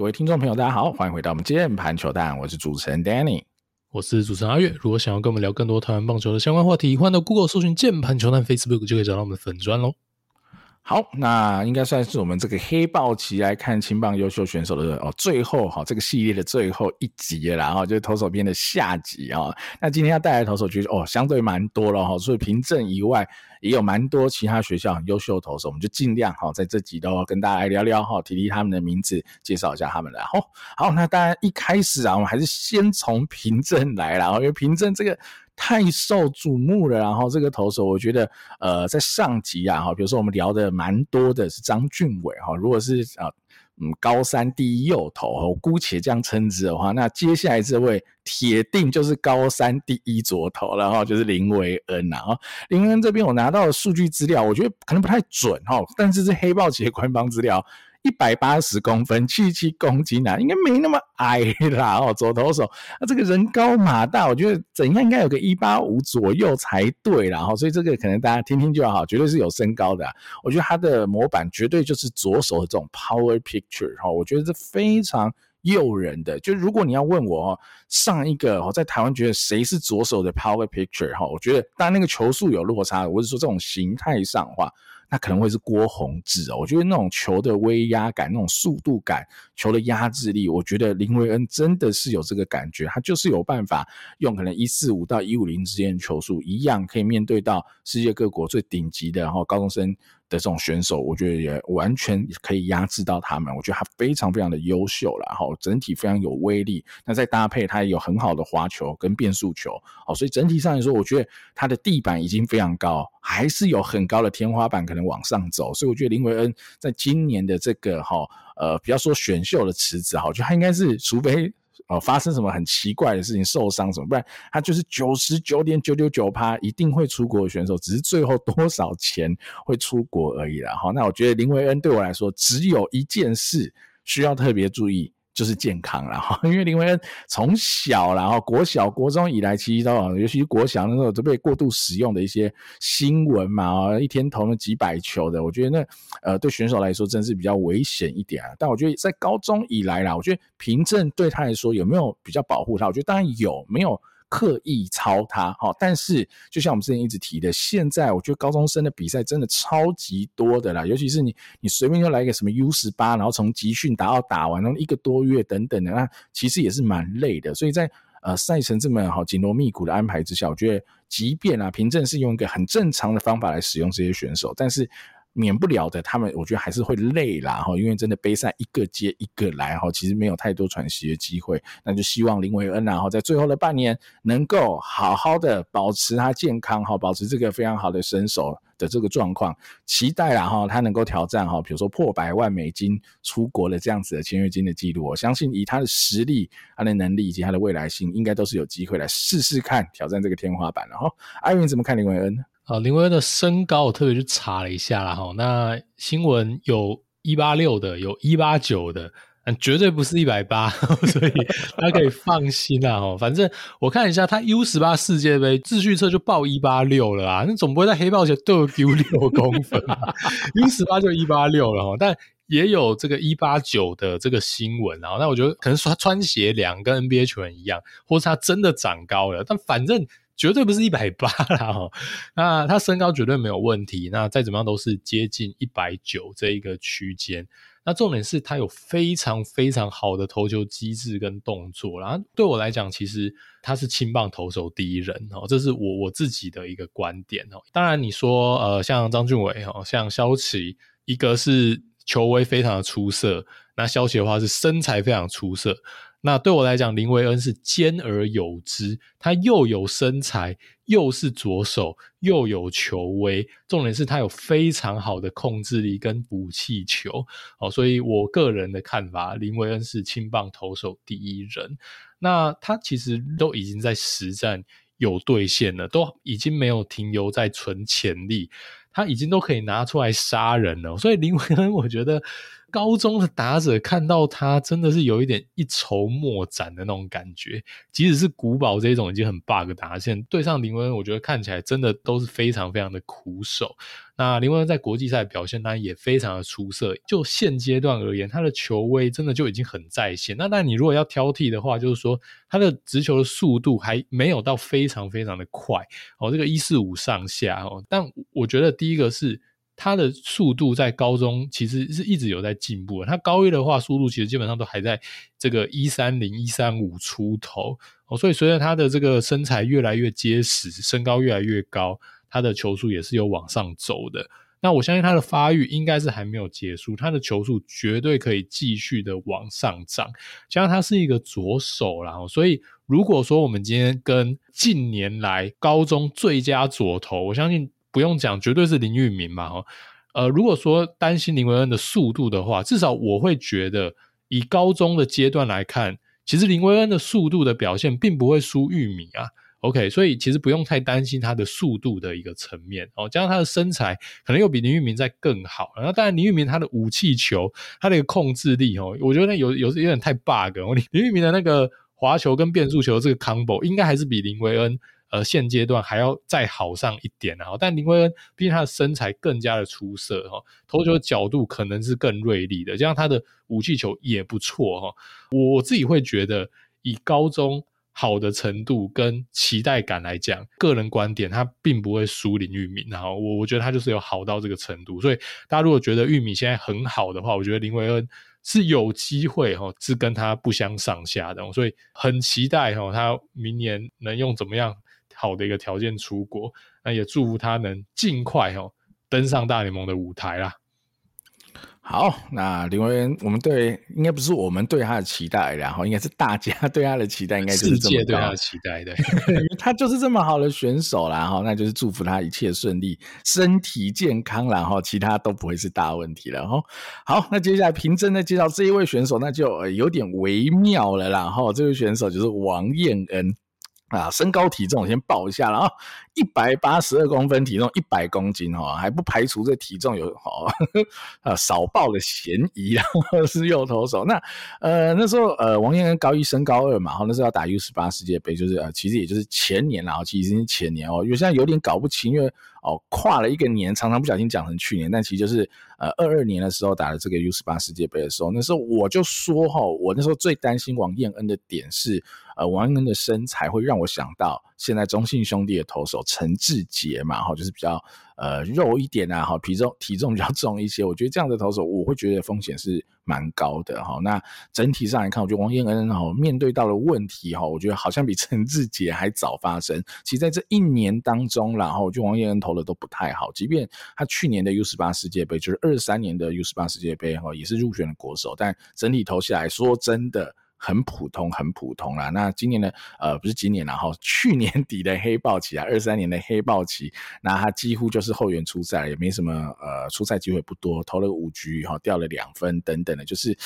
各位听众朋友，大家好，欢迎回到我们键盘球蛋，我是主持人 Danny，我是主持人阿月。如果想要跟我们聊更多台湾棒球的相关话题，欢迎到 Google 搜寻键盘球蛋 Facebook 就可以找到我们的粉专喽。好，那应该算是我们这个黑豹旗来看青棒优秀选手的哦，最后哈这个系列的最后一集了，然后就是投手篇的下集啊。那今天要带来投手局哦，相对蛮多了哈，所以平镇以外也有蛮多其他学校很优秀的投手，我们就尽量哈在这集都跟大家来聊聊哈，提提他们的名字，介绍一下他们来。好，好，那当然一开始啊，我们还是先从平镇来了，因为平镇这个。太受瞩目了，然后这个投手，我觉得，呃，在上集啊，哈，比如说我们聊的蛮多的是张俊伟，哈，如果是啊，嗯，高三第一右投，我姑且这样称之的话，那接下来这位铁定就是高三第一左投了，哈，就是林维恩啊，林维恩这边我拿到的数据资料，我觉得可能不太准，哈，但是是黑豹旗的官方资料。一百八十公分，七十七公斤啊，应该没那么矮啦 哦。左投手，那这个人高马大，我觉得怎样应该有个一八五左右才对啦哈。所以这个可能大家听听就好，绝对是有身高的。我觉得他的模板绝对就是左手的这种 power picture 哈，我觉得是非常诱人的。就如果你要问我哦，上一个我在台湾觉得谁是左手的 power picture 哈，我觉得当然那个球速有落差，我是说这种形态上话。那可能会是郭宏志哦，我觉得那种球的威压感、那种速度感、球的压制力，我觉得林维恩真的是有这个感觉，他就是有办法用可能一四五到一五零之间的球速，一样可以面对到世界各国最顶级的然后高中生。的这种选手，我觉得也完全可以压制到他们。我觉得他非常非常的优秀了，然后整体非常有威力。那再搭配他也有很好的滑球跟变速球，好，所以整体上来说，我觉得他的地板已经非常高，还是有很高的天花板可能往上走。所以我觉得林维恩在今年的这个哈呃，不要说选秀的池子哈，我觉得他应该是除非。哦，发生什么很奇怪的事情，受伤什么，不然他就是九十九点九九九趴一定会出国的选手，只是最后多少钱会出国而已啦。好，那我觉得林维恩对我来说，只有一件事需要特别注意。就是健康了 哈，因为林维恩从小然后国小、国中以来，其实都尤其是国小那时候都被过度使用的一些新闻嘛，一天投了几百球的，我觉得那呃对选手来说真是比较危险一点啊。但我觉得在高中以来啦，我觉得凭证对他来说有没有比较保护他？我觉得当然有，没有。刻意抄他，哈，但是就像我们之前一直提的，现在我觉得高中生的比赛真的超级多的啦，尤其是你，你随便就来一个什么 U 十八，然后从集训打到打完，然后一个多月等等的，那其实也是蛮累的。所以在呃赛程这么好紧锣密鼓的安排之下，我觉得即便啊平镇是用一个很正常的方法来使用这些选手，但是。免不了的，他们我觉得还是会累啦哈，因为真的杯赛一个接一个来哈，其实没有太多喘息的机会。那就希望林维恩然后在最后的半年能够好好的保持他健康哈，保持这个非常好的身手的这个状况，期待啦哈，他能够挑战哈，比如说破百万美金出国的这样子的签约金的记录。我相信以他的实力、他的能力以及他的未来性，应该都是有机会来试试看挑战这个天花板。然后艾云怎么看林维恩呢？啊，林威恩的身高我特别去查了一下啦，哈，那新闻有一八六的，有一八九的，嗯，绝对不是一百八，所以大家可以 放心啦，哈，反正我看一下，他 U 十八世界杯秩序册就报一八六了啊，那总不会在黑豹前都丢六公分啊，U 十八就一八六了哈，但也有这个一八九的这个新闻啊，那我觉得可能说他穿鞋量跟 NBA 球员一样，或是他真的长高了，但反正。绝对不是一百八啦，哈，那他身高绝对没有问题，那再怎么样都是接近一百九这一个区间。那重点是他有非常非常好的投球机制跟动作，然后对我来讲，其实他是青棒投手第一人哦，这是我我自己的一个观点哦。当然你说呃，像张俊伟哦，像萧齐，一个是球威非常的出色，那萧齐的话是身材非常出色。那对我来讲，林维恩是兼而有之，他又有身材，又是左手，又有球威，重点是他有非常好的控制力跟补气球，哦，所以我个人的看法，林维恩是青棒投手第一人。那他其实都已经在实战有兑现了，都已经没有停留在存潜力。他已经都可以拿出来杀人了，所以林维恩，我觉得高中的打者看到他真的是有一点一筹莫展的那种感觉。即使是古堡这种已经很 bug 打线，对上林文恩，我觉得看起来真的都是非常非常的苦手。那林文恩在国际赛表现当然也非常的出色。就现阶段而言，他的球威真的就已经很在线。那但你如果要挑剔的话，就是说他的直球的速度还没有到非常非常的快哦，这个一四五上下哦。但我觉得第一个是。他的速度在高中其实是一直有在进步的。他高一的话，速度其实基本上都还在这个一三零、一三五出头哦。所以随着他的这个身材越来越结实，身高越来越高，他的球速也是有往上走的。那我相信他的发育应该是还没有结束，他的球速绝对可以继续的往上涨。加上他是一个左手啦，所以如果说我们今天跟近年来高中最佳左投，我相信。不用讲，绝对是林玉明嘛，哈，呃，如果说担心林维恩的速度的话，至少我会觉得，以高中的阶段来看，其实林维恩的速度的表现并不会输玉米啊，OK，所以其实不用太担心他的速度的一个层面哦，加上他的身材可能又比林玉明在更好，然后当然林玉明他的武器球，他的一个控制力哦，我觉得有有有点太 bug 哦，林 林玉明的那个滑球跟变速球这个 combo 应该还是比林维恩。呃，现阶段还要再好上一点，然后，但林维恩毕竟他的身材更加的出色哈，投球的角度可能是更锐利的，这样他的武器球也不错哈。我自己会觉得，以高中好的程度跟期待感来讲，个人观点他并不会输林玉敏，然后我我觉得他就是有好到这个程度，所以大家如果觉得玉米现在很好的话，我觉得林维恩是有机会哈，是跟他不相上下的，所以很期待哈，他明年能用怎么样好的一个条件出国，那也祝福他能尽快哦登上大联盟的舞台啦。好，那林维恩，我们对应该不是我们对他的期待，然后应该是大家 对他的期待，应该就是世界对他的期待，对，他就是这么好的选手啦，然后那就是祝福他一切顺利，身体健康，然后其他都不会是大问题了。哈，好，那接下来平真的介绍这一位选手，那就有点微妙了啦。然后这位选手就是王彦恩。啊，身高体重先报一下了啊，一百八十二公分，体重一百公斤哦，还不排除这体重有哈啊少报的嫌疑，啊是右投手。那呃那时候呃王彦恩高一升高二嘛，然后那时候要打 U 十八世界杯，就是呃其实也就是前年啦，其实已经是前年哦，因为现在有点搞不清，因为哦跨了一个年，常常不小心讲成去年，但其实就是呃二二年的时候打了这个 U 十八世界杯的时候，那时候我就说哈，我那时候最担心王彦恩的点是。呃，王彦恩的身材会让我想到现在中信兄弟的投手陈志杰嘛，哈，就是比较呃肉一点啊，哈，体重体重比较重一些。我觉得这样的投手，我会觉得风险是蛮高的哈。那整体上来看，我觉得王彦恩哈面对到的问题哈，我觉得好像比陈志杰还早发生。其实在这一年当中，然后就王彦恩投的都不太好，即便他去年的 U 十八世界杯，就是二三年的 U 十八世界杯哈，也是入选了国手，但整体投下来说真的。很普通，很普通啦。那今年的呃，不是今年啦，哈，去年底的黑豹旗啊，二三年的黑豹旗，那他几乎就是后援出赛，也没什么呃出赛机会不多，投了五局哈，掉了两分等等的，就是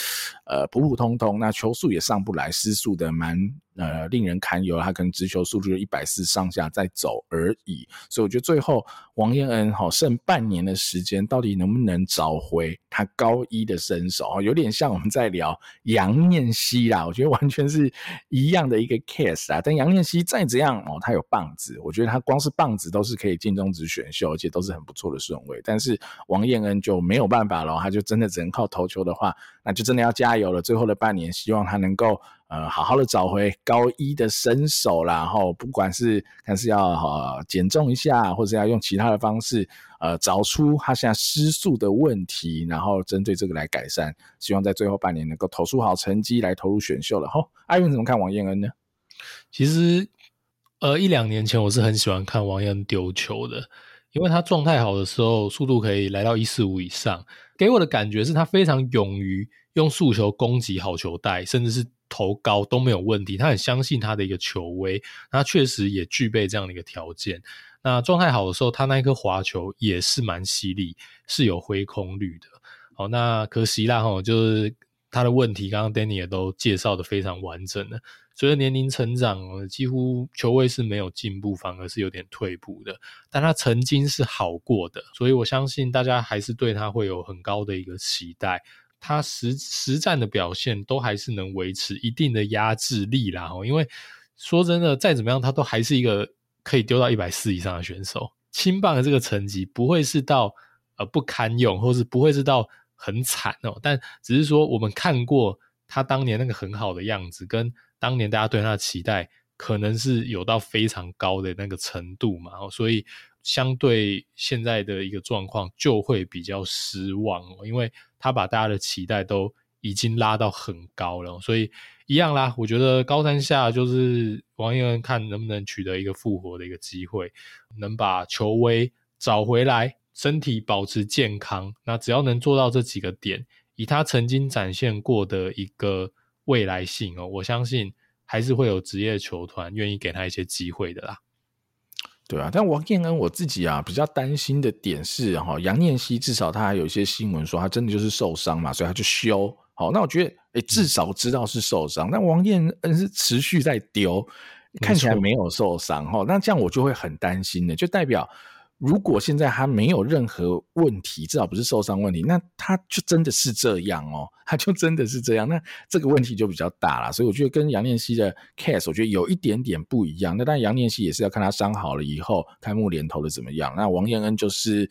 呃普普通通。那球速也上不来，失速的蛮。呃，令人堪忧，他可能直球速度一百四上下在走而已，所以我觉得最后王彦恩哈剩半年的时间，到底能不能找回他高一的身手啊？有点像我们在聊杨念希啦，我觉得完全是一样的一个 case 啊。但杨念希再怎样哦，他有棒子，我觉得他光是棒子都是可以进中职选秀，而且都是很不错的顺位。但是王彦恩就没有办法了，他就真的只能靠投球的话，那就真的要加油了。最后的半年，希望他能够。呃，好好的找回高一的身手啦，然后不管是看是要呃减重一下，或者要用其他的方式，呃，找出他现在失速的问题，然后针对这个来改善，希望在最后半年能够投出好成绩来投入选秀了。吼，艾云怎么看王彦恩呢？其实，呃，一两年前我是很喜欢看王彦恩丢球的，因为他状态好的时候，速度可以来到一四五以上，给我的感觉是他非常勇于用速球攻击好球带，甚至是。投高都没有问题，他很相信他的一个球威，他确实也具备这样的一个条件。那状态好的时候，他那一颗滑球也是蛮犀利，是有挥空率的。好，那可惜啦，哈，就是他的问题，刚刚 Danny 也都介绍的非常完整了。随着年龄成长，几乎球威是没有进步，反而是有点退步的。但他曾经是好过的，所以我相信大家还是对他会有很高的一个期待。他实实战的表现都还是能维持一定的压制力啦。哦，因为说真的，再怎么样，他都还是一个可以丢到一百四以上的选手。轻棒的这个成绩不会是到呃不堪用，或是不会是到很惨哦。但只是说，我们看过他当年那个很好的样子，跟当年大家对他的期待，可能是有到非常高的那个程度嘛。所以相对现在的一个状况，就会比较失望哦，因为。他把大家的期待都已经拉到很高了，所以一样啦。我觉得高山下就是王彦恩，看能不能取得一个复活的一个机会，能把球威找回来，身体保持健康。那只要能做到这几个点，以他曾经展现过的一个未来性哦，我相信还是会有职业球团愿意给他一些机会的啦。对啊，但王彦恩我自己啊比较担心的点是哈，杨念希至少他还有一些新闻说他真的就是受伤嘛，所以他就休。好，那我觉得诶至少知道是受伤。但王彦恩是持续在丢，看起来没有受伤哈，那这样我就会很担心的，就代表。如果现在他没有任何问题，至少不是受伤问题，那他就真的是这样哦，他就真的是这样，那这个问题就比较大了。所以我觉得跟杨念希的 case，我觉得有一点点不一样。那当然杨念希也是要看他伤好了以后，开幕连投的怎么样。那王彦恩就是，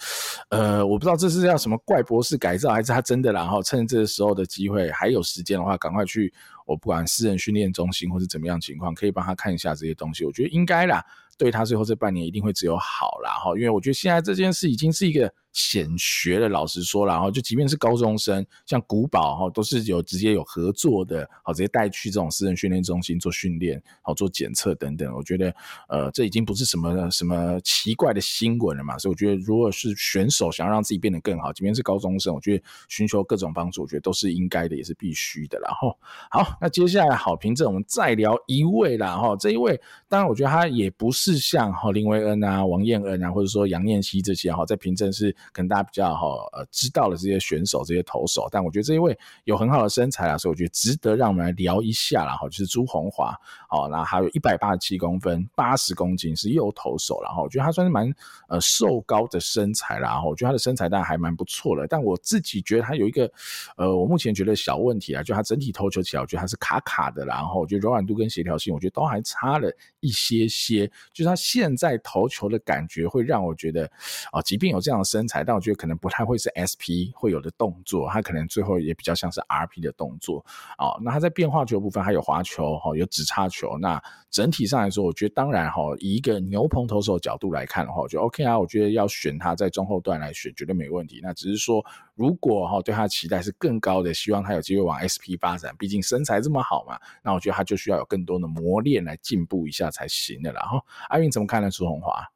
呃，我不知道这是要什么怪博士改造，还是他真的然后趁这个时候的机会还有时间的话，赶快去我不管私人训练中心或是怎么样情况，可以帮他看一下这些东西。我觉得应该啦。对他最后这半年一定会只有好啦哈，因为我觉得现在这件事已经是一个显学的，老实说了哈，就即便是高中生，像古堡哈，都是有直接有合作的，好直接带去这种私人训练中心做训练，好做检测等等。我觉得呃，这已经不是什么什么奇怪的新闻了嘛，所以我觉得如果是选手想要让自己变得更好，即便是高中生，我觉得寻求各种帮助，我觉得都是应该的，也是必须的。然后好，那接下来好凭证，我们再聊一位啦哈，这一位当然我觉得他也不是。像哈林威恩啊、王彦恩啊，或者说杨念希这些哈，在凭证是可能大家比较哈呃知道的这些选手、这些投手，但我觉得这一位有很好的身材啊，所以我觉得值得让我们来聊一下啦哈，就是朱鸿华，好，那还有一百八十七公分、八十公斤，是右投手，然后我觉得他算是蛮呃瘦高的身材啦，然后我觉得他的身材当然还蛮不错的，但我自己觉得他有一个呃，我目前觉得小问题啊，就他整体投球起来，我觉得他是卡卡的，然后我觉得柔软度跟协调性，我觉得都还差了一些些。就是他现在投球的感觉会让我觉得啊，即便有这样的身材，但我觉得可能不太会是 SP 会有的动作，他可能最后也比较像是 RP 的动作啊。那他在变化球部分还有滑球哈，有指叉球。那整体上来说，我觉得当然哈，以一个牛棚投手角度来看的话，我觉得 OK 啊，我觉得要选他在中后段来选绝对没问题。那只是说，如果哈对他的期待是更高的，希望他有机会往 SP 发展，毕竟身材这么好嘛，那我觉得他就需要有更多的磨练来进步一下才行的。然后。阿运怎么看呢？朱红华？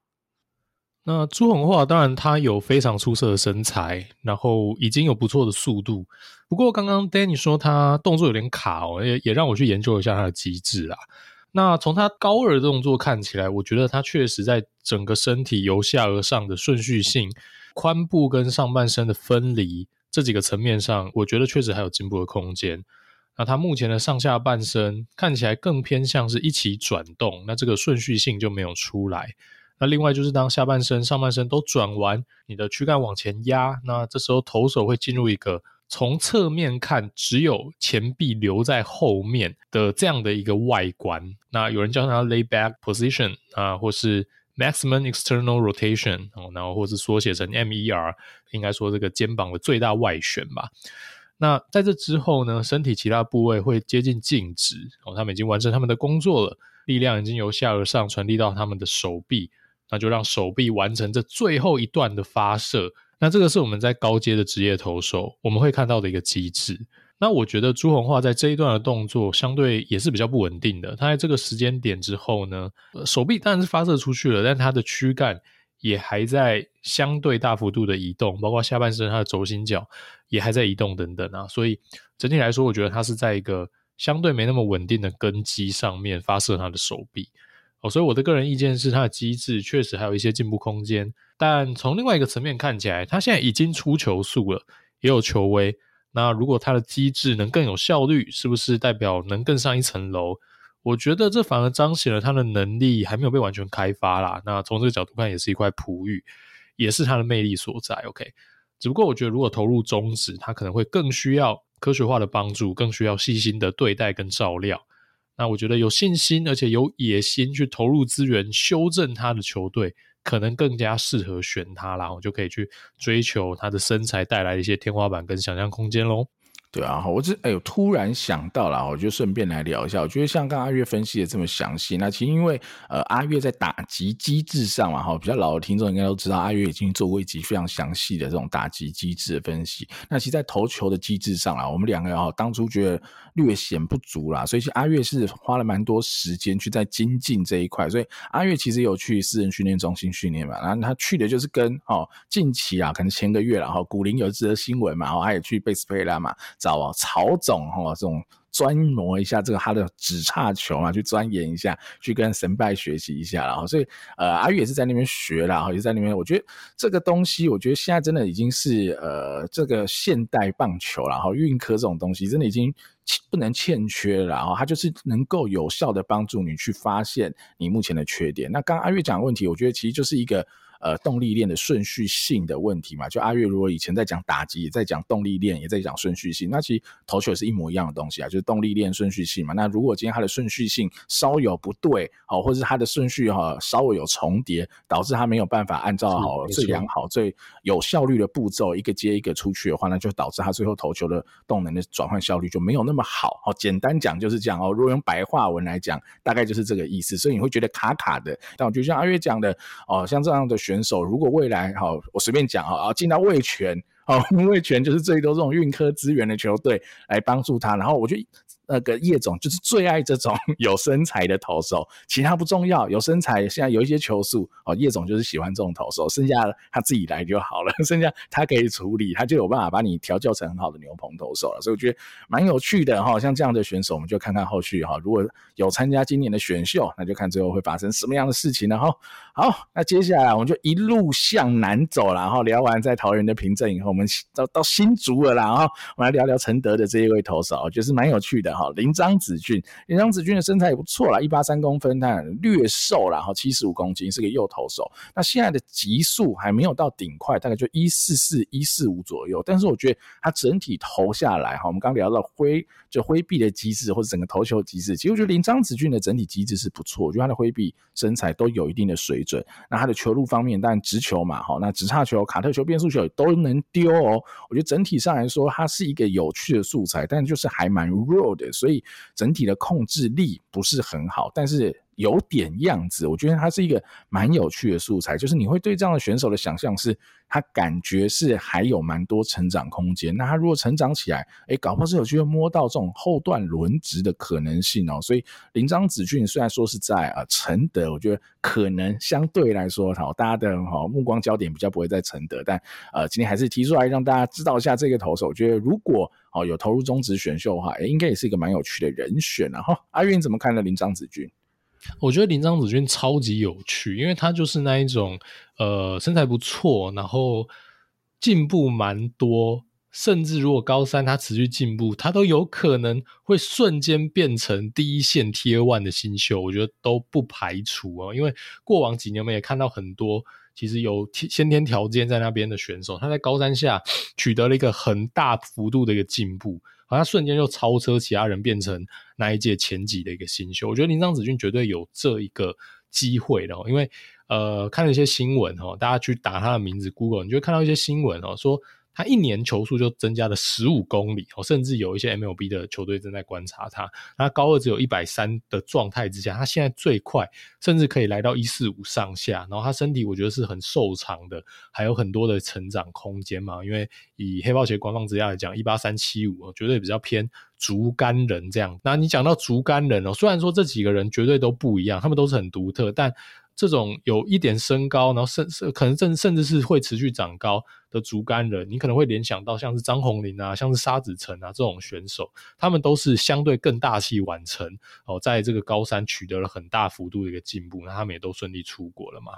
那朱鸿华当然他有非常出色的身材，然后已经有不错的速度。不过刚刚 Danny 说他动作有点卡哦，也也让我去研究一下他的机制啦。那从他高二的动作看起来，我觉得他确实在整个身体由下而上的顺序性、髋部跟上半身的分离这几个层面上，我觉得确实还有进步的空间。那他目前的上下半身看起来更偏向是一起转动，那这个顺序性就没有出来。那另外就是当下半身、上半身都转完，你的躯干往前压，那这时候投手会进入一个从侧面看只有前臂留在后面的这样的一个外观。那有人叫它 lay back position 啊，或是 maximum external rotation，哦然后或是缩写成 MER，应该说这个肩膀的最大外旋吧。那在这之后呢，身体其他部位会接近静止哦，他们已经完成他们的工作了，力量已经由下而上传递到他们的手臂，那就让手臂完成这最后一段的发射。那这个是我们在高阶的职业投手我们会看到的一个机制。那我觉得朱鸿华在这一段的动作相对也是比较不稳定的，他在这个时间点之后呢，手臂当然是发射出去了，但他的躯干。也还在相对大幅度的移动，包括下半身它的轴心脚也还在移动等等啊，所以整体来说，我觉得它是在一个相对没那么稳定的根基上面发射它的手臂哦，所以我的个人意见是，它的机制确实还有一些进步空间，但从另外一个层面看起来，它现在已经出球速了，也有球威，那如果它的机制能更有效率，是不是代表能更上一层楼？我觉得这反而彰显了他的能力还没有被完全开发啦。那从这个角度看，也是一块璞玉，也是他的魅力所在。OK，只不过我觉得如果投入中职，他可能会更需要科学化的帮助，更需要细心的对待跟照料。那我觉得有信心而且有野心去投入资源修正他的球队，可能更加适合选他，然后就可以去追求他的身材带来一些天花板跟想象空间喽。对啊，我这哎呦，突然想到了，我就顺便来聊一下。我觉得像刚阿月分析的这么详细，那其实因为呃阿月在打击机制上嘛，哈，比较老的听众应该都知道，阿月已经做过一集非常详细的这种打击机制的分析。那其实，在投球的机制上啊，我们两个哈当初觉得略显不足啦，所以其实阿月是花了蛮多时间去在精进这一块。所以阿月其实有去私人训练中心训练嘛，然后他去的就是跟哦近期啊，可能前个月了哈，古林有一则新闻嘛，然后他也去贝斯佩拉嘛。找曹总哈，这种专磨一下这个他的指叉球啊，去钻研一下，去跟神拜学习一下，然后所以呃阿玉也是在那边学了，然后也在那边，我觉得这个东西，我觉得现在真的已经是呃这个现代棒球了，然后运科这种东西真的已经不能欠缺了，然后它就是能够有效的帮助你去发现你目前的缺点。那刚刚阿玉讲的问题，我觉得其实就是一个。呃，动力链的顺序性的问题嘛，就阿月如果以前在讲打击，也在讲动力链，也在讲顺序性，那其实投球也是一模一样的东西啊，就是动力链顺序性嘛。那如果今天它的顺序性稍有不对，好，或者是它的顺序哈稍微有重叠，导致它没有办法按照好最良好、最有效率的步骤一个接一个出去的话，那就导致它最后投球的动能的转换效率就没有那么好。好，简单讲就是这样哦。如果用白话文来讲，大概就是这个意思。所以你会觉得卡卡的，但我觉得像阿月讲的哦，像这样的。选手如果未来好，我随便讲啊，进到味全，好，味全就是最多这种运科资源的球队来帮助他，然后我觉得。那个叶总就是最爱这种 有身材的投手，其他不重要，有身材。现在有一些球速哦，叶总就是喜欢这种投手，剩下的他自己来就好了，剩下他可以处理，他就有办法把你调教成很好的牛棚投手了。所以我觉得蛮有趣的哈，像这样的选手，我们就看看后续哈，如果有参加今年的选秀，那就看最后会发生什么样的事情了哈。好，那接下来我们就一路向南走，然后聊完在桃园的凭证以后，我们到到新竹了啦，然后我们来聊聊承德的这一位投手，就是蛮有趣的。哈，林张子俊，林张子俊的身材也不错啦，一八三公分，但略瘦啦，然后七十五公斤，是个右投手。那现在的极速还没有到顶快，大概就一四四、一四五左右。但是我觉得他整体投下来，哈，我们刚聊到挥就挥臂的机制或者整个投球机制，其实我觉得林张子俊的整体机制是不错，我觉得他的挥臂身材都有一定的水准。那他的球路方面，当然直球嘛，哈，那直叉球、卡特球、变速球都能丢哦。我觉得整体上来说，他是一个有趣的素材，但就是还蛮弱的，所以。整体的控制力不是很好，但是有点样子，我觉得他是一个蛮有趣的素材。就是你会对这样的选手的想象是，他感觉是还有蛮多成长空间。那他如果成长起来，诶，搞不好是有机会摸到这种后段轮值的可能性哦。所以林张子俊虽然说是在啊承德，我觉得可能相对来说，好，大家的哈目光焦点比较不会在承德，但呃，今天还是提出来让大家知道一下这个投手。我觉得如果哦，有投入中职选秀的话，应该也是一个蛮有趣的人选。然后阿云怎么看呢？林张子俊，我觉得林张子君超级有趣，因为他就是那一种呃身材不错，然后进步蛮多，甚至如果高三他持续进步，他都有可能会瞬间变成第一线 Tier One 的新秀，我觉得都不排除哦。因为过往几年我们也看到很多。其实有先天条件在那边的选手，他在高三下取得了一个很大幅度的一个进步，好像瞬间就超车其他人，变成那一届前几的一个新秀。我觉得林张子君绝对有这一个机会的，因为呃看了一些新闻哦，大家去打他的名字 Google，你就会看到一些新闻哦说。他一年球速就增加了十五公里哦，甚至有一些 MLB 的球队正在观察他。他高二只有一百三的状态之下，他现在最快甚至可以来到一四五上下。然后他身体我觉得是很瘦长的，还有很多的成长空间嘛。因为以黑豹鞋官方资料来讲，一八三七五绝对比较偏竹竿人这样。那你讲到竹竿人哦，虽然说这几个人绝对都不一样，他们都是很独特，但。这种有一点身高，然后甚甚可能甚甚至是会持续长高的竹竿人，你可能会联想到像是张宏林啊，像是沙子宸啊这种选手，他们都是相对更大器晚成哦，在这个高三取得了很大幅度的一个进步，那他们也都顺利出国了嘛。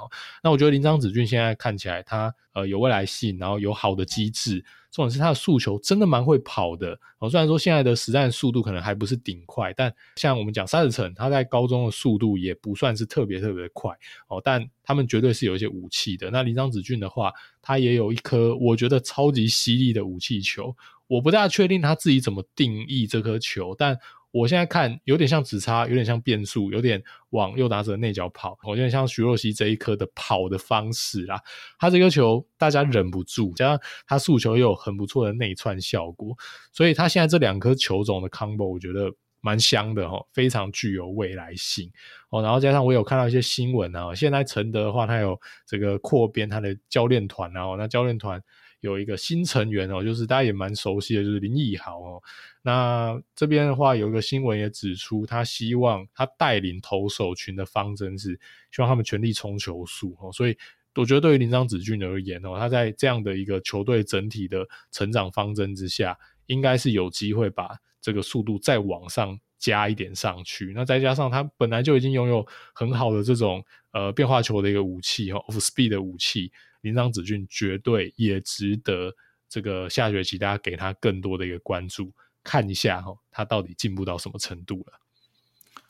那我觉得林张子俊现在看起来他呃有未来性，然后有好的机制。重点是他的速求真的蛮会跑的哦，虽然说现在的实战速度可能还不是顶快，但像我们讲沙子宸，他在高中的速度也不算是特别特别快哦，但他们绝对是有一些武器的。那林张子俊的话，他也有一颗我觉得超级犀利的武器球。我不大确定他自己怎么定义这颗球，但我现在看有点像指叉，有点像变速，有点往右打者内角跑，我有点像徐若曦这一颗的跑的方式啦。他这颗球大家忍不住，加上他速球又有很不错的内串效果，所以他现在这两颗球种的 combo 我觉得蛮香的哦，非常具有未来性哦。然后加上我有看到一些新闻啊，现在承德的话，他有这个扩编他的教练团啊，那教练团。有一个新成员哦，就是大家也蛮熟悉的，就是林奕豪哦。那这边的话，有一个新闻也指出，他希望他带领投手群的方针是希望他们全力冲球速哦。所以我觉得对于林漳子俊而言哦，他在这样的一个球队整体的成长方针之下，应该是有机会把这个速度再往上加一点上去。那再加上他本来就已经拥有很好的这种呃变化球的一个武器哦，off speed 的武器。林章子俊绝对也值得这个下学期大家给他更多的一个关注，看一下哈，他到底进步到什么程度了。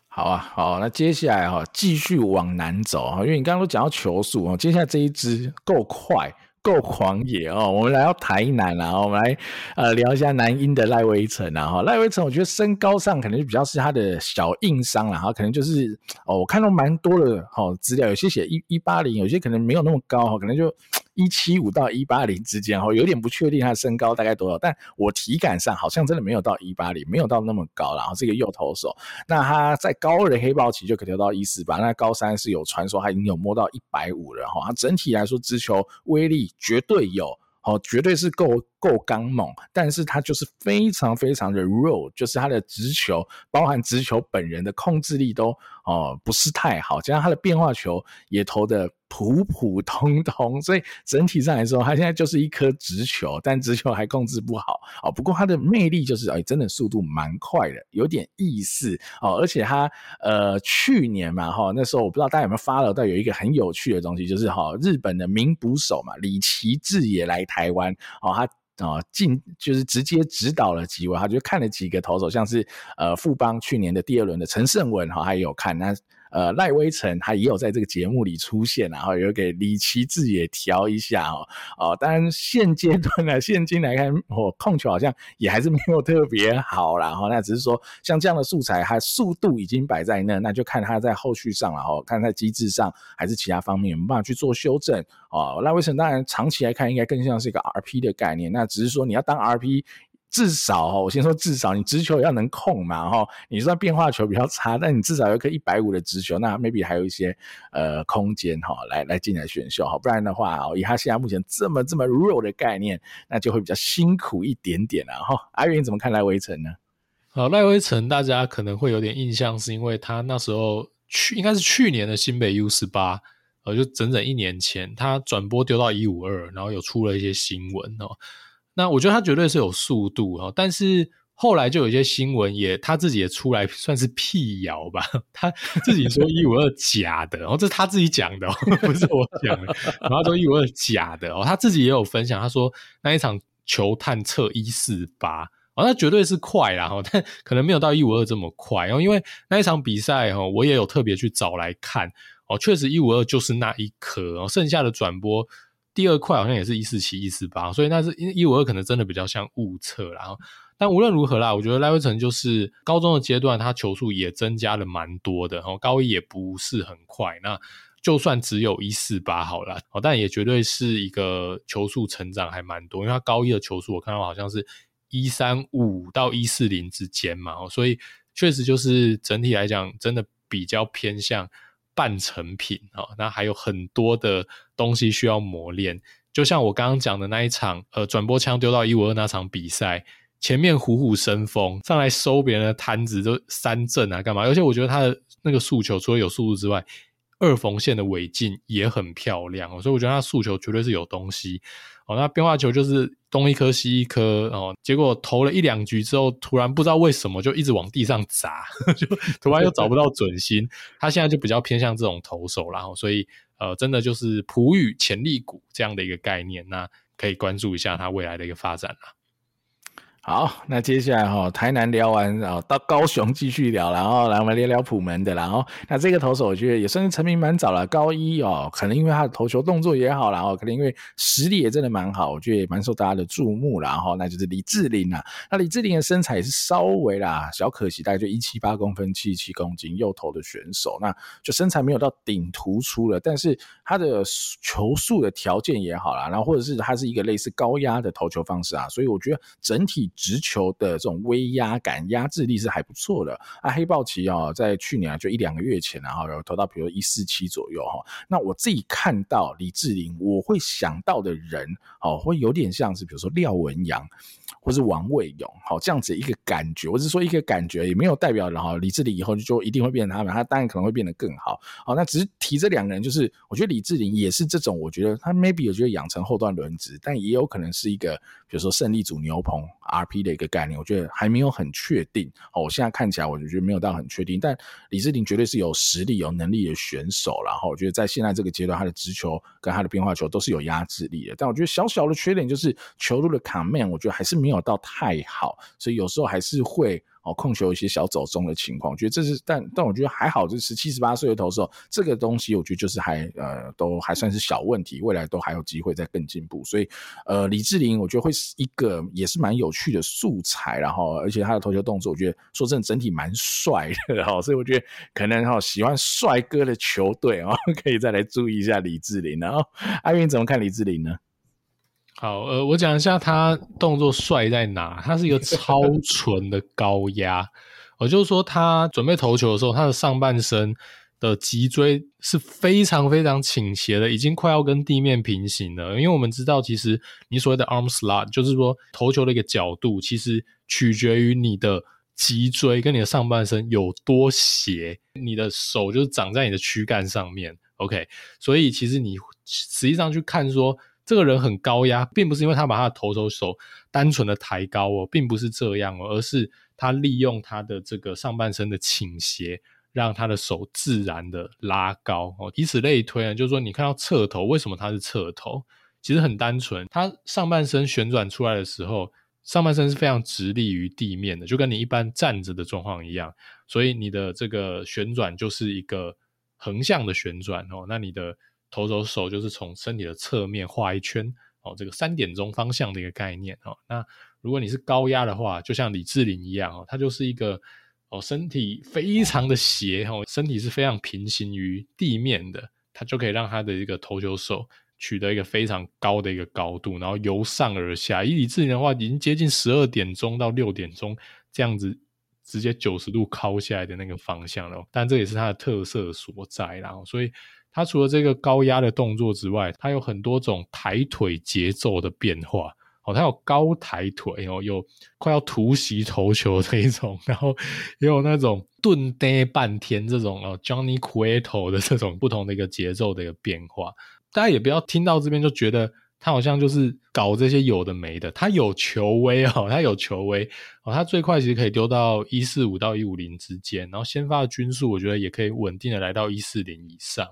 好啊，好，那接下来哈，继续往南走哈，因为你刚刚都讲到球速哦，接下来这一支够快。够狂野哦！我们来到台南啊，我们来呃聊一下南音的赖威成啊哈。赖威成，我觉得身高上可能就比较是他的小硬伤了哈，可能就是哦，我看到蛮多的哈资料，有些写一一八零，有些可能没有那么高哈，可能就。一七五到一八零之间哦，有点不确定他的身高大概多少，但我体感上好像真的没有到一八零，没有到那么高。然后这个右投手，那他在高二的黑豹期就可以调到一四八，那高三是有传说他已经有摸到一百五了哈。他整体来说，直球威力绝对有。哦，绝对是够够刚猛，但是他就是非常非常的弱，就是他的直球，包含直球本人的控制力都哦不是太好，加上他的变化球也投的普普通通，所以整体上来说，他现在就是一颗直球，但直球还控制不好哦。不过他的魅力就是，哎，真的速度蛮快的，有点意思哦。而且他呃去年嘛哈，那时候我不知道大家有没有发了到有一个很有趣的东西，就是哈日本的名捕手嘛李奇智也来台湾哦，他啊进就是直接指导了几位，他就看了几个投手，像是呃富邦去年的第二轮的陈胜文哈，他也有看那。呃，赖威成他也有在这个节目里出现，然后有给李奇志也调一下哦。哦，当然现阶段呢，现今来看，哦，控球好像也还是没有特别好啦。哈。那只是说，像这样的素材，它速度已经摆在那，那就看他在后续上了哈，看在机制上还是其他方面有没有办法去做修正哦。赖威成当然长期来看，应该更像是一个 RP 的概念，那只是说你要当 RP。至少哈，我先说至少你直球要能控嘛哈，你算变化球比较差，但你至少有一颗一百五的直球，那 maybe 还有一些呃空间哈，来来进来选秀哈，不然的话哦，以他现在目前这么这么弱的概念，那就会比较辛苦一点点了哈。阿云怎么看赖威成呢？好，赖威成大家可能会有点印象，是因为他那时候去应该是去年的新北 U 十八，呃，就整整一年前，他转播丢到一五二，然后有出了一些新闻哦。那我觉得他绝对是有速度哦，但是后来就有一些新闻也他自己也出来算是辟谣吧，他自己说一五二假的，然后这是他自己讲的哦，不是我讲的，然后说一五二假的哦，他自己也有分享，他说那一场球探测一四八，哦，那绝对是快啦哈，但可能没有到一五二这么快哦，因为那一场比赛哈，我也有特别去找来看哦，确实一五二就是那一颗哦，剩下的转播。第二块好像也是一四七一四八，所以那是一五二可能真的比较像误测啦。但无论如何啦，我觉得赖威成就是高中的阶段，他球速也增加了蛮多的，哦，高一也不是很快。那就算只有一四八好了，哦，但也绝对是一个球速成长还蛮多，因为他高一的球速我看到好像是一三五到一四零之间嘛，所以确实就是整体来讲，真的比较偏向。半成品啊，那还有很多的东西需要磨练。就像我刚刚讲的那一场，呃，转播枪丢到一五二那场比赛，前面虎虎生风，上来收别人的摊子，就三振啊，干嘛？而且我觉得他的那个诉求，除了有速度之外，二缝线的尾劲也很漂亮，所以我觉得他速球绝对是有东西。哦，那变化球就是东一颗西一颗哦，结果投了一两局之后，突然不知道为什么就一直往地上砸，就突然又找不到准心。他现在就比较偏向这种投手，然后所以呃，真的就是璞玉潜力股这样的一个概念，那可以关注一下他未来的一个发展啦。好，那接下来哈，台南聊完，然后到高雄继续聊，然后来我们聊聊普门的，然后那这个投手我觉得也算是成名蛮早了，高一哦，可能因为他的投球动作也好，然后可能因为实力也真的蛮好，我觉得也蛮受大家的注目，然后那就是李智霖啊，那李智霖的身材也是稍微啦，小可惜，大概就一七八公分，七七公斤，右投的选手，那就身材没有到顶突出了，但是他的球速的条件也好啦，然后或者是他是一个类似高压的投球方式啊，所以我觉得整体。直球的这种威压感、压制力是还不错的啊。黑豹旗哦，在去年啊，就一两个月前，然后有投到比如一四七左右哈。那我自己看到李智霖，我会想到的人哦，会有点像是比如说廖文阳。或是王卫勇，好，这样子一个感觉，我是说一个感觉，也没有代表然后李智霖以后就一定会变成他们，他当然可能会变得更好，好，那只是提这两个人，就是我觉得李智霖也是这种，我觉得他 maybe 我觉得养成后段轮值，但也有可能是一个，比如说胜利组牛棚 RP 的一个概念，我觉得还没有很确定，哦，我现在看起来我就觉得没有到很确定，但李智霖绝对是有实力、有能力的选手，然后我觉得在现在这个阶段，他的直球跟他的变化球都是有压制力的，但我觉得小小的缺点就是球路的卡面我觉得还是。没有到太好，所以有时候还是会控球一些小走中的情况。觉得这是，但但我觉得还好，就是十七十八岁的投手，这个东西我觉得就是还呃都还算是小问题，未来都还有机会再更进步。所以呃李智霖我觉得会是一个也是蛮有趣的素材，然后而且他的投球动作，我觉得说真的整体蛮帅的，哈所以我觉得可能哈喜欢帅哥的球队哦 可以再来注意一下李智霖。然后阿云怎么看李智霖呢？好，呃，我讲一下他动作帅在哪。他是一个 超纯的高压，也就是说，他准备投球的时候，他的上半身的脊椎是非常非常倾斜的，已经快要跟地面平行了。因为我们知道，其实你所谓的 arm slot，就是说投球的一个角度，其实取决于你的脊椎跟你的上半身有多斜。你的手就是长在你的躯干上面，OK？所以其实你实际上去看说。这个人很高压，并不是因为他把他的投手手单纯的抬高哦，并不是这样哦，而是他利用他的这个上半身的倾斜，让他的手自然的拉高哦。以此类推啊，就是说你看到侧头，为什么他是侧头？其实很单纯，他上半身旋转出来的时候，上半身是非常直立于地面的，就跟你一般站着的状况一样，所以你的这个旋转就是一个横向的旋转哦。那你的投手手就是从身体的侧面画一圈哦，这个三点钟方向的一个概念哦。那如果你是高压的话，就像李智霖一样哦，他就是一个哦身体非常的斜哦，身体是非常平行于地面的，他就可以让他的一个投球手取得一个非常高的一个高度，然后由上而下。以李智霖的话，已经接近十二点钟到六点钟这样子，直接九十度靠下来的那个方向了。但这也是他的特色所在，然后所以。他除了这个高压的动作之外，他有很多种抬腿节奏的变化。哦，他有高抬腿哦，有快要突袭头球的一种，然后也有那种顿呆半天这种哦，Johnny Cueto 的这种不同的一个节奏的一个变化。大家也不要听到这边就觉得。他好像就是搞这些有的没的，他有球威哦，他有球威哦，他最快其实可以丢到一四五到一五零之间，然后先发的均数我觉得也可以稳定的来到一四零以上，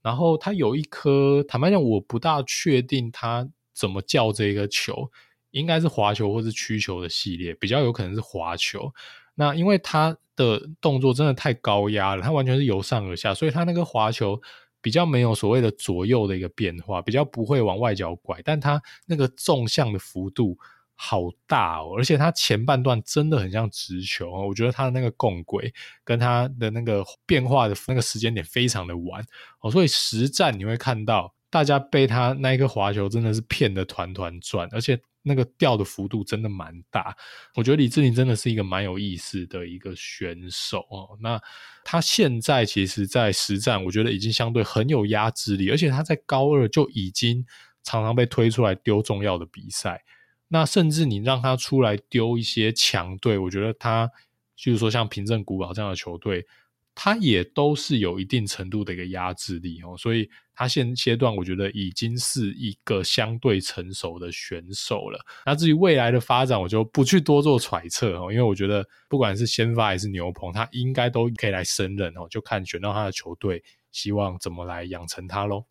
然后他有一颗，坦白讲我不大确定他怎么叫这个球，应该是滑球或是曲球的系列，比较有可能是滑球。那因为他的动作真的太高压了，他完全是由上而下，所以他那个滑球。比较没有所谓的左右的一个变化，比较不会往外角拐，但它那个纵向的幅度好大哦，而且它前半段真的很像直球哦，我觉得它的那个共轨跟它的那个变化的那个时间点非常的晚哦，所以实战你会看到大家被他那一颗滑球真的是骗得团团转，而且。那个掉的幅度真的蛮大，我觉得李智霖真的是一个蛮有意思的一个选手哦。那他现在其实，在实战，我觉得已经相对很有压制力，而且他在高二就已经常常被推出来丢重要的比赛。那甚至你让他出来丢一些强队，我觉得他就是说像平镇古堡这样的球队。他也都是有一定程度的一个压制力哦，所以他现阶段我觉得已经是一个相对成熟的选手了。那至于未来的发展，我就不去多做揣测哦，因为我觉得不管是先发还是牛棚，他应该都可以来胜任哦，就看选到他的球队希望怎么来养成他喽。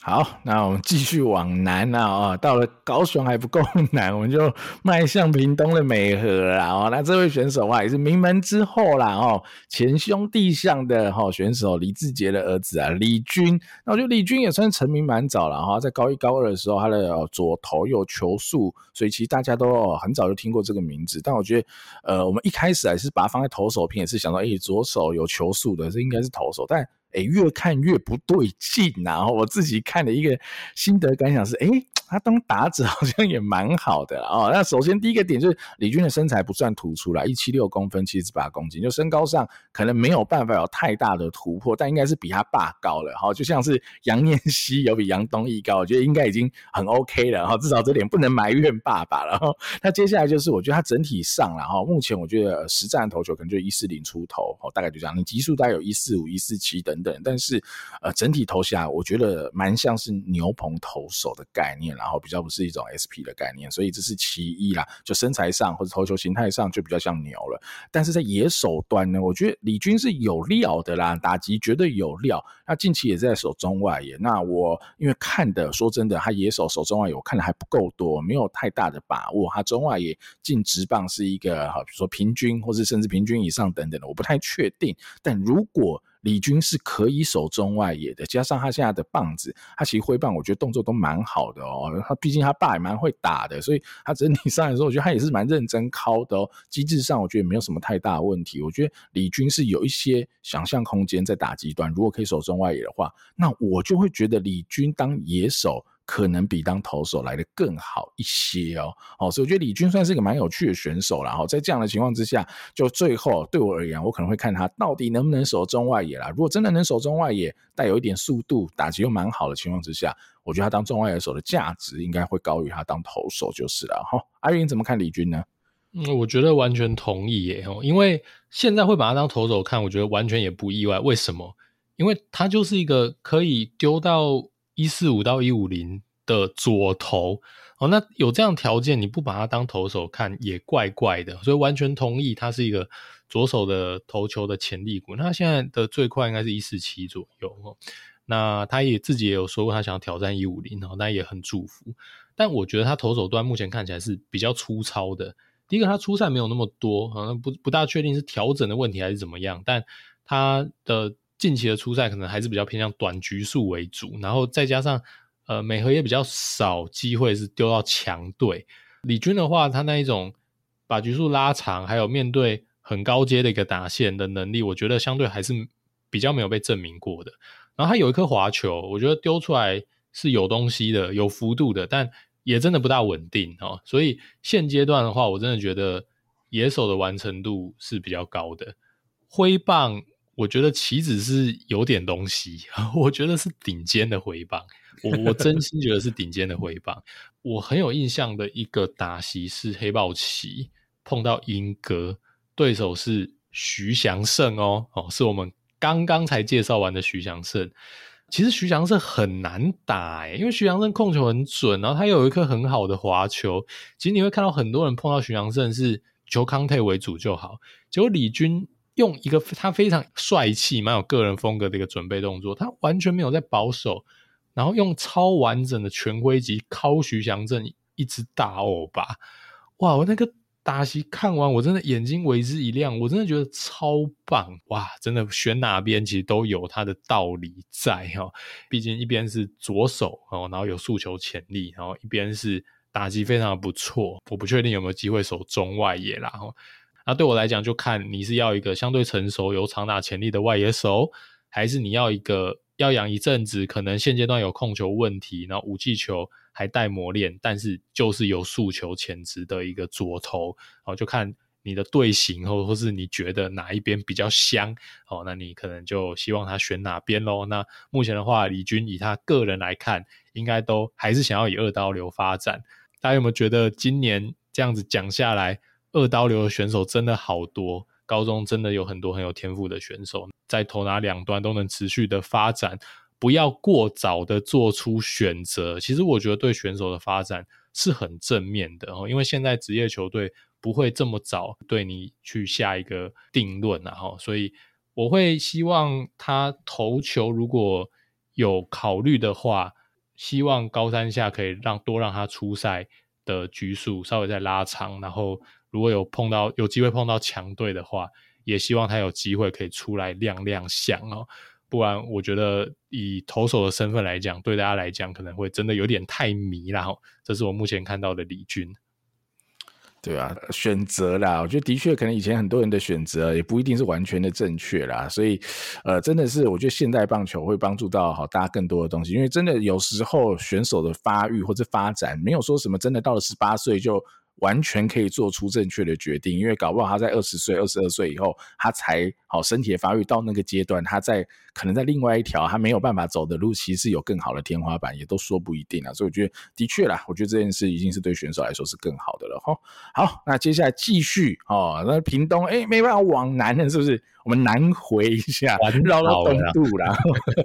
好，那我们继续往南啊，啊，到了高雄还不够南，我们就迈向屏东的美和了哦。那这位选手啊，也是名门之后啦哦，前兄弟象的哈选手李志杰的儿子啊，李军。那我觉得李军也算成名蛮早了哈，在高一高二的时候，他的左投有球速，所以其实大家都很早就听过这个名字。但我觉得，呃，我们一开始还是把它放在投手篇，也是想到，哎，左手有球速的，这应该是投手，但。哎，越看越不对劲！然后我自己看了一个心得感想是，哎。他当打者 好像也蛮好的哦。那首先第一个点就是李军的身材不算突出啦，一七六公分，七十八公斤，就身高上可能没有办法有太大的突破，但应该是比他爸高了哈。就像是杨念希有比杨东义高，我觉得应该已经很 OK 了哈。至少这点不能埋怨爸爸了哈。那接下来就是我觉得他整体上了哈，目前我觉得实战投球可能就一四零出头哦，大概就这样。你极速大概有一四五、一四七等等，但是呃整体投下来，我觉得蛮像是牛棚投手的概念啦。然后比较不是一种 SP 的概念，所以这是其一啦。就身材上或者投球形态上就比较像牛了。但是在野手端呢，我觉得李军是有料的啦，打击绝对有料。那近期也在守中外野。那我因为看的，说真的，他野手守中外野，我看的还不够多，没有太大的把握。他中外野进直棒是一个哈，比如说平均，或是甚至平均以上等等的，我不太确定。但如果李军是可以守中外野的，加上他现在的棒子，他其实挥棒我觉得动作都蛮好的哦。他毕竟他爸也蛮会打的，所以他整体上来说，我觉得他也是蛮认真敲的哦。机制上我觉得没有什么太大的问题。我觉得李军是有一些想象空间在打击端，如果可以守中外野的话，那我就会觉得李军当野手。可能比当投手来的更好一些哦，哦，所以我觉得李军算是一个蛮有趣的选手啦。然后在这样的情况之下，就最后对我而言，我可能会看他到底能不能守中外野啦。如果真的能守中外野，带有一点速度，打击又蛮好的情况之下，我觉得他当中外野手的价值应该会高于他当投手就是了。哈，阿云怎么看李军呢？嗯，我觉得完全同意耶。哦，因为现在会把他当投手看，我觉得完全也不意外。为什么？因为他就是一个可以丢到。一四五到一五零的左投哦，那有这样条件，你不把他当投手看也怪怪的，所以完全同意他是一个左手的投球的潜力股。那他现在的最快应该是一四七左右哦，那他也自己也有说过他想要挑战一五零哦，那也很祝福。但我觉得他投手端目前看起来是比较粗糙的。第一个，他出赛没有那么多，好像不不大确定是调整的问题还是怎么样，但他的。近期的出赛可能还是比较偏向短局数为主，然后再加上呃美和也比较少机会是丢到强队。李军的话，他那一种把局数拉长，还有面对很高阶的一个打线的能力，我觉得相对还是比较没有被证明过的。然后他有一颗滑球，我觉得丢出来是有东西的，有幅度的，但也真的不大稳定哦。所以现阶段的话，我真的觉得野手的完成度是比较高的，挥棒。我觉得棋子是有点东西，我觉得是顶尖的回棒，我我真心觉得是顶尖的回棒。我很有印象的一个打席是黑豹棋碰到莺歌，对手是徐祥胜哦哦，是我们刚刚才介绍完的徐祥胜。其实徐祥胜很难打诶，因为徐祥胜控球很准，然后他有一颗很好的滑球。其实你会看到很多人碰到徐祥胜是求康泰为主就好，结果李军。用一个他非常帅气、蛮有个人风格的一个准备动作，他完全没有在保守，然后用超完整的全挥击敲徐翔正一直大欧吧！哇，我那个打席看完，我真的眼睛为之一亮，我真的觉得超棒哇！真的选哪边其实都有他的道理在哈，毕竟一边是左手哦，然后有诉求潜力，然后一边是打击非常不错，我不确定有没有机会守中外野啦哈。那对我来讲，就看你是要一个相对成熟、有长打潜力的外野手，还是你要一个要养一阵子，可能现阶段有控球问题，然后武器球还待磨练，但是就是有速球潜质的一个左投，哦，就看你的队形或或是你觉得哪一边比较香，哦，那你可能就希望他选哪边咯。那目前的话，李军以他个人来看，应该都还是想要以二刀流发展。大家有没有觉得今年这样子讲下来？二刀流的选手真的好多，高中真的有很多很有天赋的选手，在投打两端都能持续的发展，不要过早的做出选择。其实我觉得对选手的发展是很正面的哦，因为现在职业球队不会这么早对你去下一个定论然啊，所以我会希望他投球如果有考虑的话，希望高山下可以让多让他出赛的局数稍微再拉长，然后如果有碰到有机会碰到强队的话，也希望他有机会可以出来亮亮相哦。不然，我觉得以投手的身份来讲，对大家来讲可能会真的有点太迷了。这是我目前看到的李军。对啊，选择啦，我觉得的确可能以前很多人的选择也不一定是完全的正确啦。所以，呃，真的是我觉得现代棒球会帮助到好大家更多的东西，因为真的有时候选手的发育或者发展，没有说什么真的到了十八岁就。完全可以做出正确的决定，因为搞不好他在二十岁、二十二岁以后，他才好身体的发育到那个阶段，他在可能在另外一条他没有办法走的路，其实有更好的天花板，也都说不一定啊。所以我觉得的确啦，我觉得这件事已经是对选手来说是更好的了哈。好，那接下来继续哦，那屏东哎没办法往南了，是不是？我们南回一下，绕到东渡啦。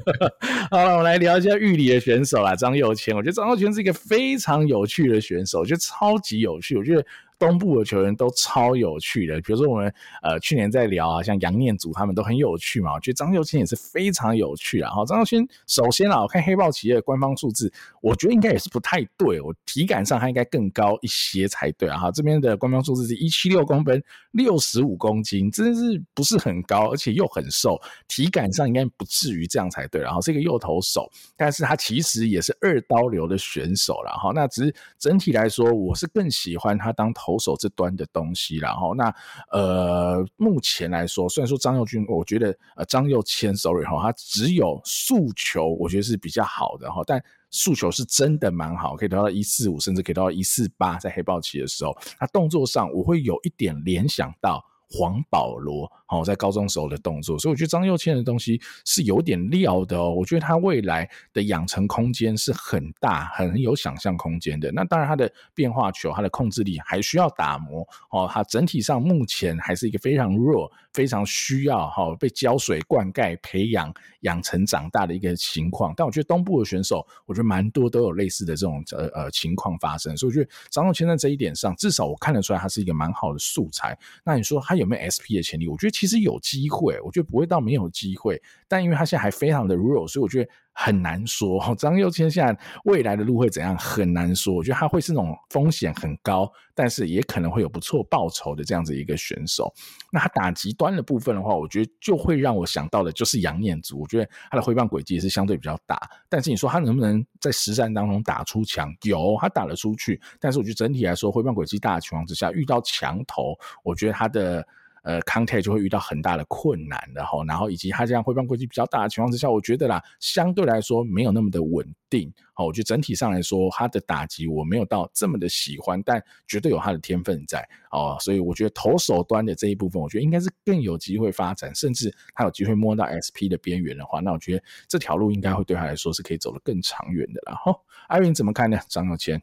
好了，我们来聊一下玉里的选手啦，张佑谦。我觉得张佑谦是一个非常有趣的选手，我觉得超级有趣。我觉得。东部的球员都超有趣的，比如说我们呃去年在聊啊，像杨念祖他们都很有趣嘛。我觉得张又谦也是非常有趣啊。哈，张又谦首先啊，我看黑豹企业的官方数字，我觉得应该也是不太对，我体感上他应该更高一些才对啊。哈，这边的官方数字是一七六公分，六十五公斤，真的是不是很高，而且又很瘦，体感上应该不至于这样才对。然后是一个右投手，但是他其实也是二刀流的选手了哈。那只是整体来说，我是更喜欢他当投。投手这端的东西，然后那呃，目前来说，虽然说张佑军，我觉得呃张佑谦，sorry 哈，他只有诉求，我觉得是比较好的哈，但诉求是真的蛮好，可以得到一四五，甚至可以到一四八，在黑豹期的时候，他动作上我会有一点联想到。黄保罗，好，在高中时候的动作，所以我觉得张佑谦的东西是有点料的哦。我觉得他未来的养成空间是很大，很有想象空间的。那当然，他的变化球，他的控制力还需要打磨哦。他整体上目前还是一个非常弱。非常需要哈被浇水灌溉、培养、养成长大的一个情况，但我觉得东部的选手，我觉得蛮多都有类似的这种呃呃情况发生，所以我觉得张佑谦在这一点上，至少我看得出来他是一个蛮好的素材。那你说他有没有 SP 的潜力？我觉得其实有机会，我觉得不会到没有机会，但因为他现在还非常的 raw，，所以我觉得。很难说，张又谦现在未来的路会怎样？很难说。我觉得他会是那种风险很高，但是也可能会有不错报酬的这样子一个选手。那他打极端的部分的话，我觉得就会让我想到的就是杨念祖。我觉得他的挥棒轨迹也是相对比较大，但是你说他能不能在实战当中打出强？有，他打得出去。但是我觉得整体来说，挥棒轨迹大的情况之下，遇到强投，我觉得他的。呃，contact 就会遇到很大的困难然后，然后以及他这样挥棒轨迹比较大的情况之下，我觉得啦，相对来说没有那么的稳定。好，我觉得整体上来说，他的打击我没有到这么的喜欢，但绝对有他的天分在哦，所以我觉得投手端的这一部分，我觉得应该是更有机会发展，甚至他有机会摸到 SP 的边缘的话，那我觉得这条路应该会对他来说是可以走得更长远的啦。哈，阿云怎么看呢？张又谦。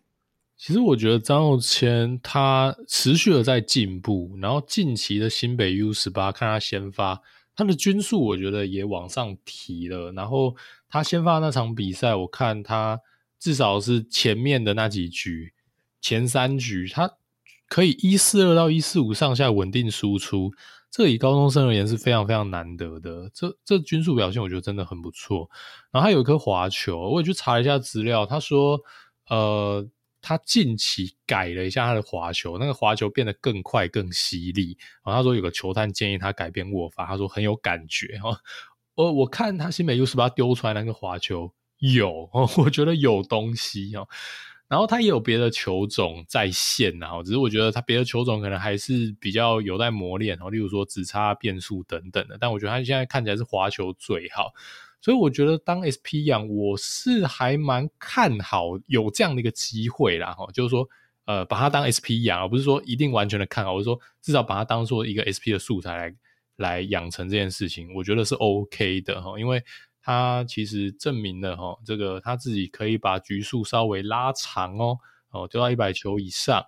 其实我觉得张又谦他持续的在进步，然后近期的新北 U 十八看他先发，他的均数我觉得也往上提了。然后他先发那场比赛，我看他至少是前面的那几局，前三局他可以一四二到一四五上下稳定输出，这以高中生而言是非常非常难得的。这这均数表现我觉得真的很不错。然后他有一颗滑球，我也去查了一下资料，他说呃。他近期改了一下他的滑球，那个滑球变得更快、更犀利。然后他说有个球探建议他改变握法，他说很有感觉。哦，我我看他新北 U18 丢出来那个滑球有，我觉得有东西哦。然后他也有别的球种在线，然后只是我觉得他别的球种可能还是比较有待磨练哦，例如说直插变速等等的。但我觉得他现在看起来是滑球最好。所以我觉得当 SP 养，我是还蛮看好有这样的一个机会啦，哈，就是说，呃，把它当 SP 养，而不是说一定完全的看好，我是说至少把它当做一个 SP 的素材来来养成这件事情，我觉得是 OK 的哈，因为他其实证明了哈，这个他自己可以把局数稍微拉长哦，哦，丢到一百球以上，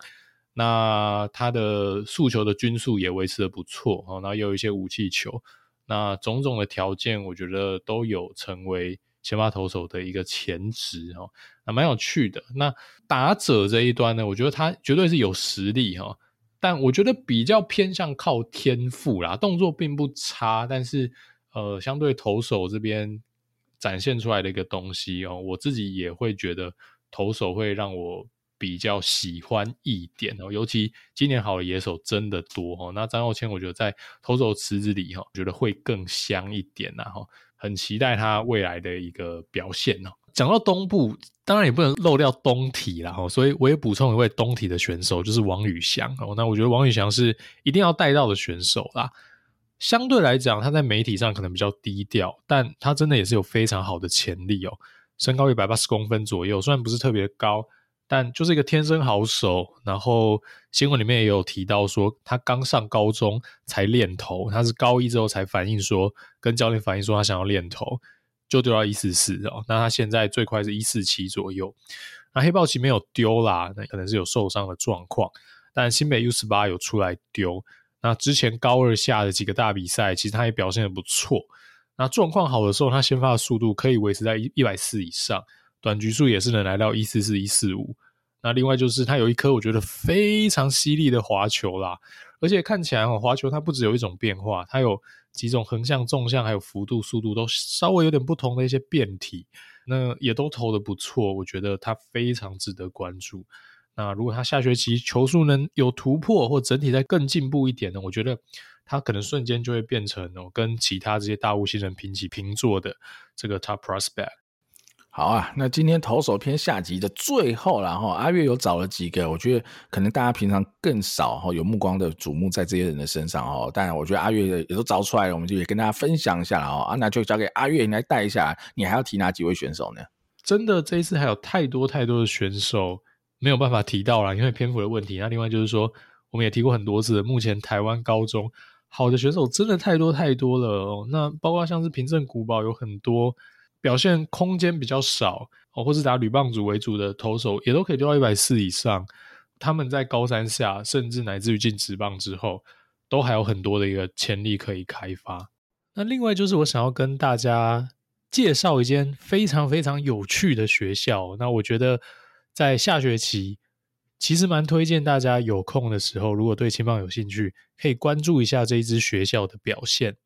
那他的速球的均数也维持的不错哦，然后也有一些武器球。那种种的条件，我觉得都有成为先发投手的一个潜质哈，那蛮有趣的。那打者这一端呢，我觉得他绝对是有实力哈，但我觉得比较偏向靠天赋啦，动作并不差，但是呃，相对投手这边展现出来的一个东西哦，我自己也会觉得投手会让我比较喜欢一点哦，尤其今年好的野手真的多哦。那张祐谦我觉得在投手池子里哈，觉得会更香一点呐哈，很期待他未来的一个表现哦。讲到东部，当然也不能漏掉东体啦哈，所以我也补充一位东体的选手，就是王宇翔哦。那我觉得王宇翔是一定要带到的选手啦。相对来讲，他在媒体上可能比较低调，但他真的也是有非常好的潜力哦。身高一百八十公分左右，虽然不是特别高，但就是一个天生好手。然后新闻里面也有提到说，他刚上高中才练投，他是高一之后才反映说，跟教练反映说他想要练投，就丢到一四四哦。那他现在最快是一四七左右。那黑豹旗没有丢啦，那可能是有受伤的状况，但新北 U 十八有出来丢。那之前高二下的几个大比赛，其实他也表现得不错。那状况好的时候，他先发的速度可以维持在一一百四以上，短局数也是能来到一四四、一四五。那另外就是他有一颗我觉得非常犀利的滑球啦，而且看起来哦，滑球它不只有一种变化，它有几种横向、纵向，还有幅度、速度都稍微有点不同的一些变体，那也都投的不错，我觉得他非常值得关注。那如果他下学期球速能有突破，或整体再更进步一点呢？我觉得他可能瞬间就会变成哦，跟其他这些大物新人平起平坐的这个 top prospect。好啊，那今天投手篇下集的最后，然后阿月有找了几个，我觉得可能大家平常更少哈有目光的瞩目在这些人的身上哦。当然，我觉得阿月也都找出来了，我们就也跟大家分享一下了哦啊。那就交给阿月你来带一下，你还要提哪几位选手呢？真的，这一次还有太多太多的选手。没有办法提到了，因为篇幅的问题。那另外就是说，我们也提过很多次，目前台湾高中好的选手真的太多太多了哦。那包括像是平镇古堡有很多表现空间比较少哦，或是打垒棒组为主的投手，也都可以丢到一百四以上。他们在高三下，甚至乃至于进职棒之后，都还有很多的一个潜力可以开发。那另外就是我想要跟大家介绍一间非常非常有趣的学校。那我觉得。在下学期，其实蛮推荐大家有空的时候，如果对青棒有兴趣，可以关注一下这一支学校的表现。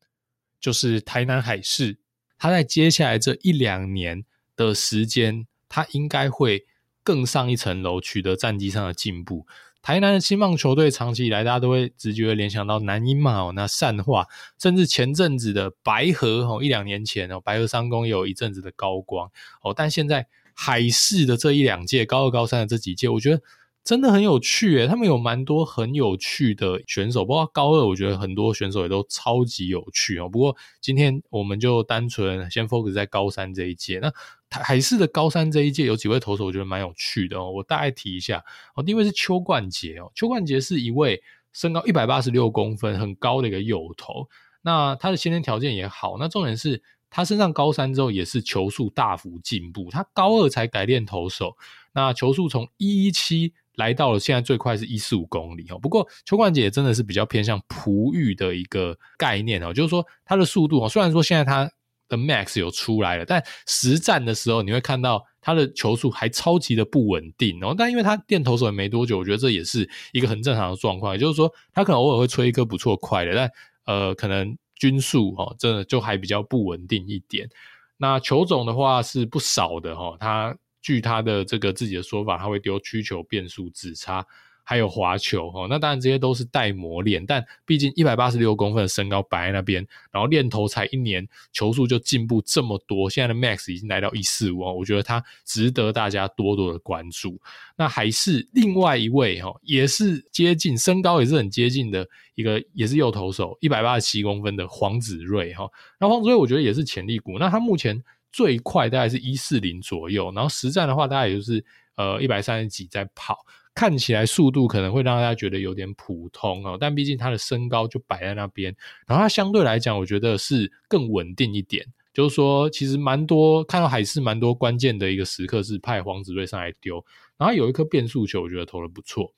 就是台南海事，他在接下来这一两年的时间，他应该会更上一层楼，取得战绩上的进步。台南的青棒球队长期以来，大家都会直觉联想到南英嘛，那善化，甚至前阵子的白河，哦，一两年前哦，白河三公有一阵子的高光哦，但现在。海事的这一两届，高二、高三的这几届，我觉得真的很有趣诶，他们有蛮多很有趣的选手，包括高二，我觉得很多选手也都超级有趣哦。不过今天我们就单纯先 focus 在高三这一届。那台海事的高三这一届有几位投手，我觉得蛮有趣的哦。我大概提一下哦，第一位是邱冠杰哦，邱冠杰是一位身高一百八十六公分，很高的一个右投。那他的先天条件也好，那重点是。他升上高三之后，也是球速大幅进步。他高二才改练投手，那球速从一一七来到了现在最快是一四五公里哦。不过邱冠杰真的是比较偏向璞玉的一个概念哦，就是说他的速度哦，虽然说现在他的 max 有出来了，但实战的时候你会看到他的球速还超级的不稳定哦。但因为他练投手也没多久，我觉得这也是一个很正常的状况。也就是说，他可能偶尔会吹一颗不错快的，但呃，可能。均速哦，真的就还比较不稳定一点。那球种的话是不少的哈，他据他的这个自己的说法，他会丢曲球、变速、指叉。还有滑球哦，那当然这些都是待磨练，但毕竟一百八十六公分的身高摆在那边，然后练投才一年，球速就进步这么多，现在的 max 已经来到一四五，我觉得他值得大家多多的关注。那还是另外一位哈，也是接近身高也是很接近的一个，也是右投手，一百八十七公分的黄子睿哈。那黄子睿我觉得也是潜力股，那他目前最快大概是一四零左右，然后实战的话大概也就是呃一百三十几在跑。看起来速度可能会让大家觉得有点普通哦，但毕竟他的身高就摆在那边，然后他相对来讲，我觉得是更稳定一点。就是说，其实蛮多看到海事蛮多关键的一个时刻是派黄子睿上来丢，然后有一颗变速球，我觉得投的不错。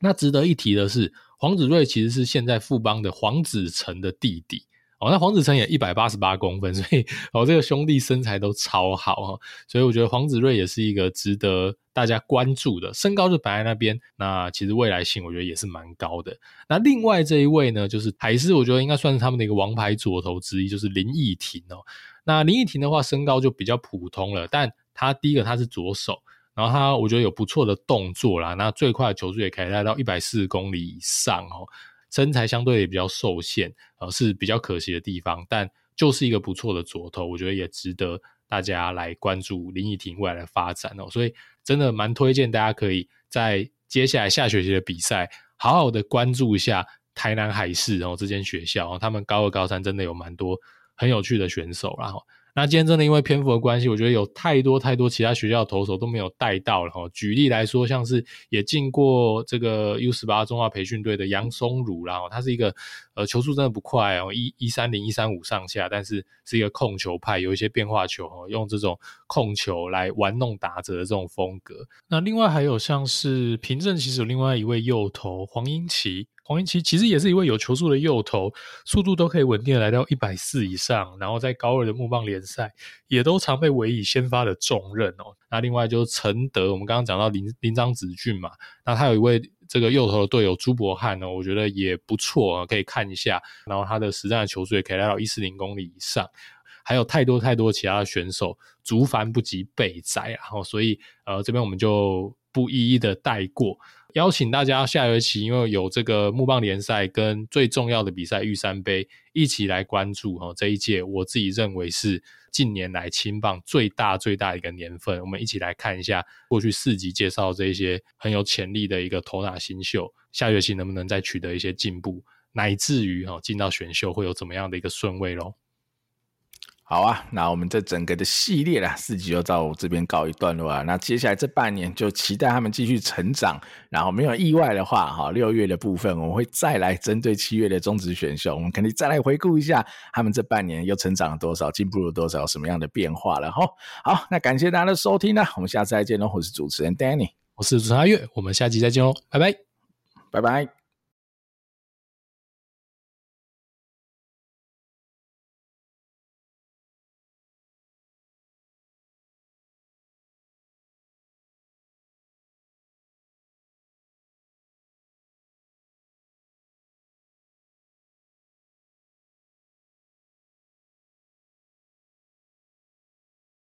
那值得一提的是，黄子睿其实是现在富邦的黄子成的弟弟。哦，那黄子成也一百八十八公分，所以哦，这个兄弟身材都超好哈，所以我觉得黄子睿也是一个值得大家关注的，身高就摆在那边，那其实未来性我觉得也是蛮高的。那另外这一位呢，就是还是我觉得应该算是他们的一个王牌左投之一，就是林义庭哦。那林奕廷的话，身高就比较普通了，但他第一个他是左手，然后他我觉得有不错的动作啦，那最快的球速也可以来到一百四十公里以上哦，身材相对也比较受限，呃，是比较可惜的地方，但就是一个不错的左投，我觉得也值得大家来关注林依婷未来的发展哦，所以真的蛮推荐大家可以在接下来下学期的比赛，好好的关注一下台南海事哦这间学校，他们高二高三真的有蛮多。很有趣的选手，然后那今天真的因为篇幅的关系，我觉得有太多太多其他学校的投手都没有带到了哈。举例来说，像是也进过这个 U 十八中华培训队的杨松儒，然后他是一个呃球速真的不快哦，一一三零一三五上下，但是是一个控球派，有一些变化球哦，用这种控球来玩弄打者的这种风格。那另外还有像是平镇，其实有另外一位右投黄英奇。黄英奇其实也是一位有球速的右投，速度都可以稳定的来到一百四以上，然后在高二的木棒联赛也都常被委以先发的重任哦。那另外就是陈德，我们刚刚讲到林林张子俊嘛，那他有一位这个右投的队友朱博翰呢，我觉得也不错啊，可以看一下。然后他的实战的球速也可以来到一四零公里以上，还有太多太多其他的选手，族繁不及备载，然后所以呃这边我们就不一一的带过。邀请大家下学期，因为有这个木棒联赛跟最重要的比赛玉山杯，一起来关注哈。这一届我自己认为是近年来青棒最大最大一个年份，我们一起来看一下过去四集介绍这一些很有潜力的一个投打新秀，下学期能不能再取得一些进步，乃至于哈进到选秀会有怎么样的一个顺位喽。好啊，那我们这整个的系列啦，四集就到我这边告一段落了。那接下来这半年就期待他们继续成长，然后没有意外的话，哈，六月的部分我们会再来针对七月的中职选秀，我们肯定再来回顾一下他们这半年又成长了多少，进步了多少，什么样的变化了哈。好，那感谢大家的收听呢，我们下次再见喽。我是主持人 Danny，我是主持人阿月，我们下期再见喽，拜拜，拜拜。